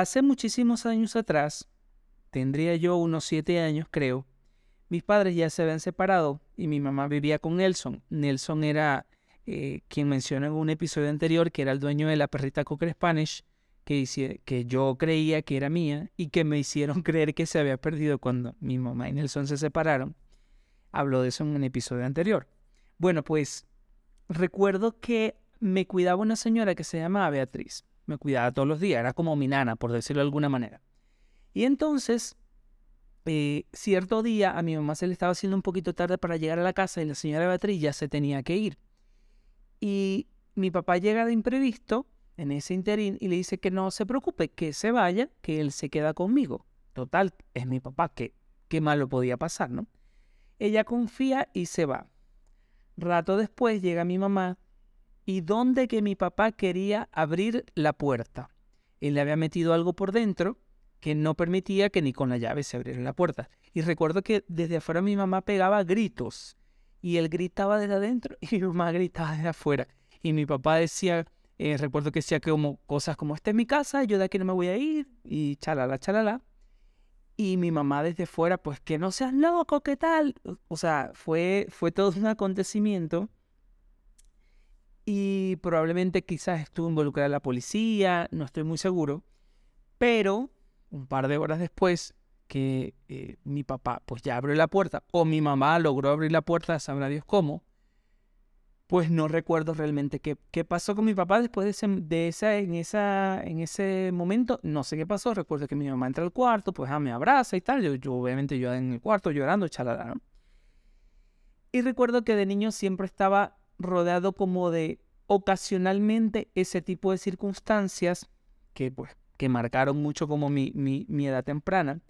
hace muchísimos años atrás, tendría yo unos siete años creo, mis padres ya se habían separado y mi mamá vivía con Nelson. Nelson era eh, quien mencionó en un episodio anterior que era el dueño de la perrita Cocker Spanish, que, que yo creía que era mía y que me hicieron creer que se había perdido cuando mi mamá y Nelson se separaron. Habló de eso en un episodio anterior. Bueno, pues recuerdo que me cuidaba una señora que se llamaba Beatriz. Me cuidaba todos los días, era como mi nana, por decirlo de alguna manera. Y entonces eh, cierto día a mi mamá se le estaba haciendo un poquito tarde para llegar a la casa y la señora Beatriz ya se tenía que ir. Y mi papá llega de imprevisto en ese interín y le dice que no se preocupe, que se vaya, que él se queda conmigo. Total, es mi papá, que qué malo podía pasar, ¿no? Ella confía y se va. Rato después llega mi mamá y donde que mi papá quería abrir la puerta. Él le había metido algo por dentro que no permitía que ni con la llave se abriera la puerta. Y recuerdo que desde afuera mi mamá pegaba gritos y él gritaba desde adentro y mi mamá gritaba desde afuera. Y mi papá decía, eh, recuerdo que decía que como cosas como, esta es mi casa, yo de aquí no me voy a ir y chalala, chalala. Y mi mamá desde fuera, pues que no seas loco, ¿qué tal? O sea, fue, fue todo un acontecimiento. Y probablemente quizás estuvo involucrada la policía, no estoy muy seguro. Pero un par de horas después que eh, mi papá pues ya abrió la puerta o mi mamá logró abrir la puerta, sabrá Dios cómo, pues no recuerdo realmente qué, qué pasó con mi papá después de, ese, de esa, en, esa, en ese momento, no sé qué pasó, recuerdo que mi mamá entra al cuarto, pues ah, me abraza y tal, yo, yo obviamente yo en el cuarto llorando, chalada, ¿no? Y recuerdo que de niño siempre estaba rodeado como de ocasionalmente ese tipo de circunstancias que pues que marcaron mucho como mi, mi, edad temprana.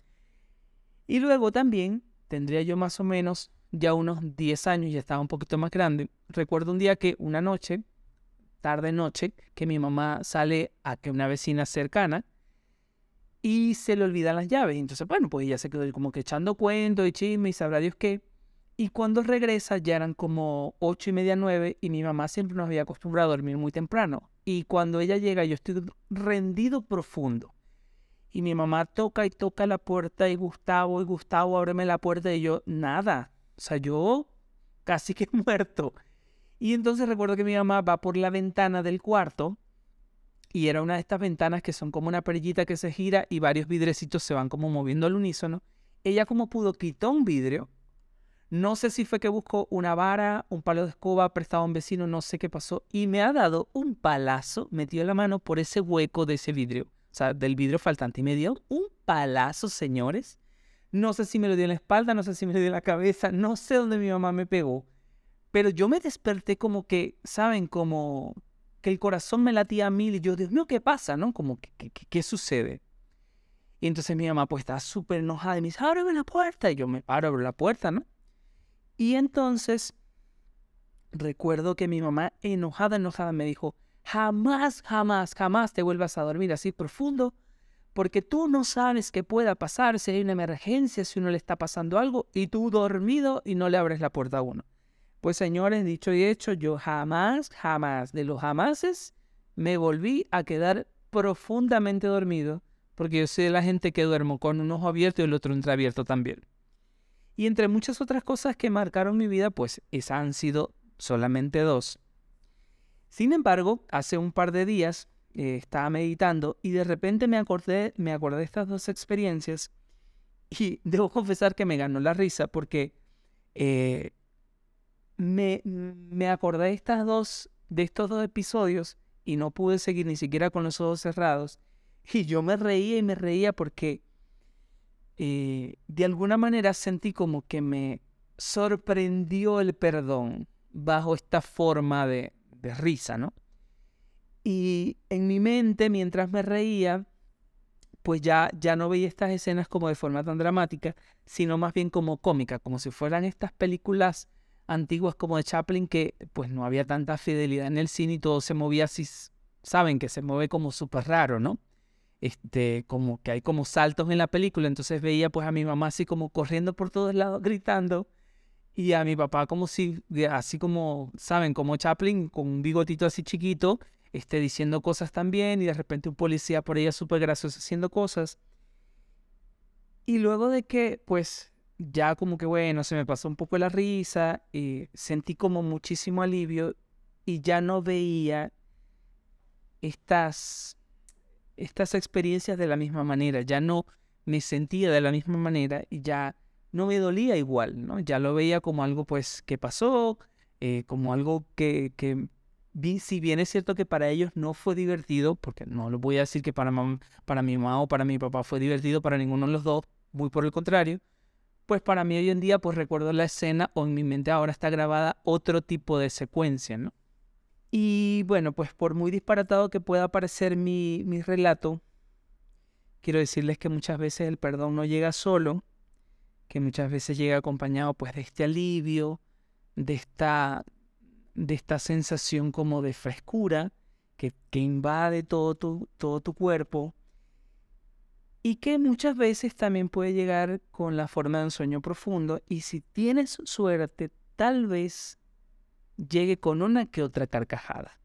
Y luego también tendría yo más o menos ya unos 10 años, ya estaba un poquito más grande. Recuerdo un día que una noche, tarde noche, que mi mamá sale a que una vecina cercana y se le olvidan las llaves. Entonces, bueno, pues ella se quedó como que echando cuentos y chisme y sabrá Dios qué. Y cuando regresa ya eran como ocho y media, nueve y mi mamá siempre nos había acostumbrado a dormir muy temprano. Y cuando ella llega, yo estoy rendido profundo. Y mi mamá toca y toca la puerta y Gustavo y Gustavo, ábreme la puerta y yo, nada. O sea, yo casi que muerto. Y entonces recuerdo que mi mamá va por la ventana del cuarto y era una de estas ventanas que son como una perillita que se gira y varios vidrecitos se van como moviendo al unísono. Ella como pudo quitó un vidrio no sé si fue que buscó una vara, un palo de escoba prestado a un vecino, no sé qué pasó. Y me ha dado un palazo, metió la mano por ese hueco de ese vidrio. O sea, del vidrio faltante. Y me dio un palazo, señores. No sé si me lo dio en la espalda, no sé si me lo dio en la cabeza, no sé dónde mi mamá me pegó. Pero yo me desperté como que, ¿saben? Como que el corazón me latía a mil y yo, Dios mío, ¿qué pasa? ¿No? Como, ¿qué, qué, sucede? Y entonces mi mamá pues estaba súper enojada y me dice, ábreme la puerta. Y yo me paro, abro la puerta, ¿no? Y entonces recuerdo que mi mamá, enojada, enojada, me dijo, jamás, jamás, jamás te vuelvas a dormir así profundo, porque tú no sabes qué pueda pasar si hay una emergencia, si uno le está pasando algo, y tú dormido y no le abres la puerta a uno. Pues señores, dicho y hecho, yo jamás, jamás, de los jamases, me volví a quedar profundamente dormido, porque yo soy de la gente que duermo con un ojo abierto y el otro entreabierto también. Y entre muchas otras cosas que marcaron mi vida, pues esas han sido solamente dos. Sin embargo, hace un par de días eh, estaba meditando y de repente me acordé, me acordé de estas dos experiencias y debo confesar que me ganó la risa porque eh, me, me acordé de, estas dos, de estos dos episodios y no pude seguir ni siquiera con los ojos cerrados. Y yo me reía y me reía porque de alguna manera sentí como que me sorprendió el perdón bajo esta forma de, de risa, ¿no? Y en mi mente, mientras me reía, pues ya, ya no veía estas escenas como de forma tan dramática, sino más bien como cómica, como si fueran estas películas antiguas como de Chaplin que pues no había tanta fidelidad en el cine y todo se movía así, saben que se mueve como súper raro, ¿no? Este, como que hay como saltos en la película, entonces veía pues a mi mamá así como corriendo por todos lados gritando y a mi papá como si, así como, ¿saben? Como Chaplin con un bigotito así chiquito, esté diciendo cosas también y de repente un policía por ella súper gracioso haciendo cosas. Y luego de que, pues, ya como que bueno, se me pasó un poco la risa y sentí como muchísimo alivio y ya no veía estas, estas experiencias de la misma manera, ya no me sentía de la misma manera y ya no me dolía igual, ¿no? Ya lo veía como algo pues que pasó, eh, como algo que, que si bien es cierto que para ellos no fue divertido, porque no lo voy a decir que para, para mi mamá o para mi papá fue divertido, para ninguno de los dos, muy por el contrario, pues para mí hoy en día pues recuerdo la escena o en mi mente ahora está grabada otro tipo de secuencia, ¿no? Y bueno, pues por muy disparatado que pueda parecer mi, mi relato, quiero decirles que muchas veces el perdón no llega solo, que muchas veces llega acompañado pues de este alivio, de esta, de esta sensación como de frescura que, que invade todo tu, todo tu cuerpo y que muchas veces también puede llegar con la forma de un sueño profundo y si tienes suerte tal vez llegue con una que otra carcajada.